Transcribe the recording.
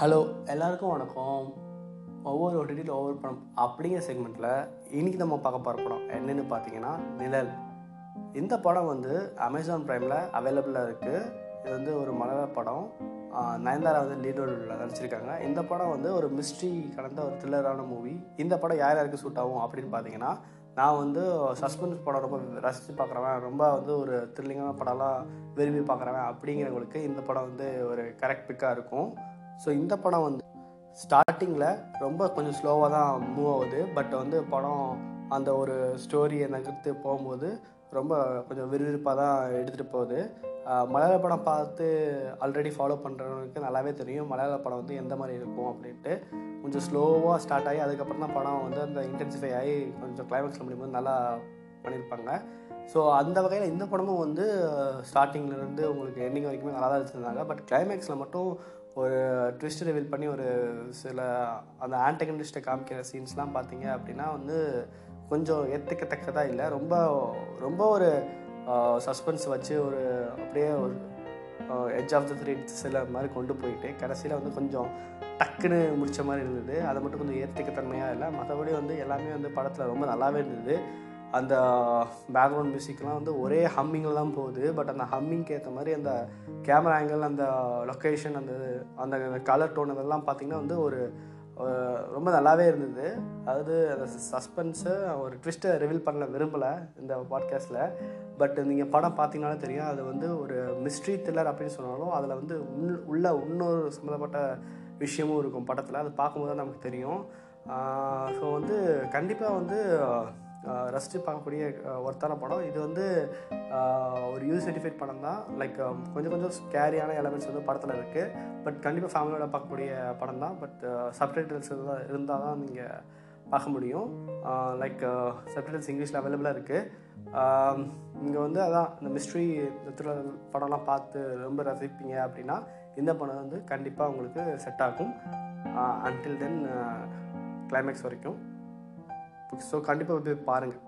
Hello எல்லாருக்கும் வணக்கம். ஒவ்வொரு ஓடிடியில் ஒவ்வொரு படம் அப்படிங்கிற செக்மெண்ட்டில் இன்றைக்கி நம்ம பார்க்க போகிற படம் என்னென்னு பார்த்தீங்கன்னா நிழல். இந்த படம் வந்து அமேசான் ப்ரைமில் அவைலபிளாக இருக்குது இது வந்து ஒரு மலையாள படம். நயன்தாரா வந்து லீட் ரோலில் நடிச்சிருக்காங்க. இந்த படம் வந்து ஒரு மிஸ்ட்ரி கலந்த ஒரு த்ரில்லரான மூவி இந்த படம் யார் யாருக்கு சூட் ஆகும் அப்படின்னு பார்த்தீங்கன்னா நான் வந்து சஸ்பென்ஸ் படம் ரொம்ப ரசித்து பார்க்குறவன் ரொம்ப வந்து ஒரு த்ரில்லிங்கான படம்லாம் விரும்பி பார்க்குறவன் அப்படிங்கிறவங்களுக்கு இந்த படம் வந்து ஒரு கரெக்ட் பிக்காக இருக்கும். ஸோ இந்த படம் வந்து ஸ்டார்டிங்கில் ரொம்ப கொஞ்சம் ஸ்லோவாக தான் மூவ் ஆகுது. பட் வந்து படம் அந்த ஒரு ஸ்டோரியை நகர்த்து போகும்போது ரொம்ப கொஞ்சம் விறுவிறுப்பாக தான் எடுத்துகிட்டு போகுது. மலையாள படம் பார்த்து ஆல்ரெடி ஃபாலோ பண்ணுறவங்களுக்கு நல்லாவே தெரியும். மலையாள படம் வந்து எந்த மாதிரி இருக்கும் அப்படின்ட்டு. கொஞ்சம் ஸ்லோவாக ஸ்டார்ட் ஆகி அதுக்கப்புறம் தான் படம் வந்து அந்த இன்டென்சிஃபை ஆகி கொஞ்சம் கிளைமேக்ஸில் முடியும்போது நல்லா பண்ணியிருப்பாங்க. ஸோ அந்த வகையில் இந்த படமும் வந்து ஸ்டார்டிங்லேருந்து உங்களுக்கு எண்டிங் வரைக்குமே நல்லா தான் வச்சுருந்தாங்க பட் கிளைமேக்ஸில் மட்டும் ஒரு ட்விஸ்ட் ரிவீல் பண்ணி ஒரு சில அந்த ஆன்டகனிஸ்ட்டை காமிக்கிற சீன்ஸ்லாம் பார்த்தீங்க அப்படின்னா வந்து கொஞ்சம் ஏற்றுக்கத்தக்கதாக இல்லை. ரொம்ப ரொம்ப ஒரு சஸ்பென்ஸ் வச்சு ஒரு அப்படியே ஒரு எட்ஜ் ஆஃப் த த்ரீ சில மாதிரி கொண்டு போயிட்டு கடைசியில் வந்து கொஞ்சம் டக்குன்னு முடித்த மாதிரி இருந்தது. அதை மட்டும் கொஞ்சம் ஏற்றுக்கத்தன்மையாக இல்லை. மற்றபடி வந்து எல்லாமே வந்து படத்தில் ரொம்ப நல்லாவே இருந்தது. அந்த பேக்ரவுண்ட் மியூசிக்லாம் வந்து ஒரே ஹம்மிங்கில் தான் போகுது. பட் அந்த ஹம்மிங்க்கு ஏற்ற மாதிரி அந்த கேமரா ஆங்கிள் அந்த லொக்கேஷன் அந்த அந்த கலர் டோன் அதெல்லாம் பார்த்திங்கன்னா வந்து ஒரு ரொம்ப நல்லாவே இருந்தது. அதாவது அந்த சஸ்பென்ஸை ஒரு ட்விஸ்ட்டை ரிவீல் பண்ண விரும்பலை இந்த பாட்காஸ்ட்டில் பட் நீங்கள் படம் பார்த்தீங்கனாலே தெரியும் அது வந்து ஒரு மிஸ்ட்ரி த்ரில்லர் அப்படின்னு சொன்னாலும் அதில் வந்து உள் உள்ள இன்னொரு சம்மந்தப்பட்ட விஷயமும் இருக்கும் படத்தில். அது பார்க்கும்போது தான் நமக்கு தெரியும். ஸோ வந்து கண்டிப்பாக வந்து ரசித்து பார்க்கக்கூடிய ஒர்த்தான படம். இது வந்து ஒரு யூஸ் சர்டிஃபைட் படம் தான். லைக் கொஞ்சம் கொஞ்சம் ஸ்கேரியான எலமெண்ட்ஸ் வந்து படத்தில் இருக்குது பட் கண்டிப்பாக ஃபேமிலியோட பார்க்கக்கூடிய படம் தான். பட் சப்டைட்டில்ஸ் இருந்தால் தான் நீங்கள் பார்க்க முடியும். லைக் சப்டைட்டில்ஸ் இங்கிலீஷில் அவைலபிளாக இருக்குது இங்கே வந்து அதான் இந்த மிஸ்ட்ரி இந்த த்ரில்லர் படம்லாம் பார்த்து ரொம்ப ரசிப்பீங்க அப்படின்னா இந்த படம் வந்து கண்டிப்பாக உங்களுக்கு செட் ஆகும். அன்டில் தென் கிளைமேக்ஸ் வரைக்கும். ஸோ கண்டிப்பாக போய் பாருங்கள்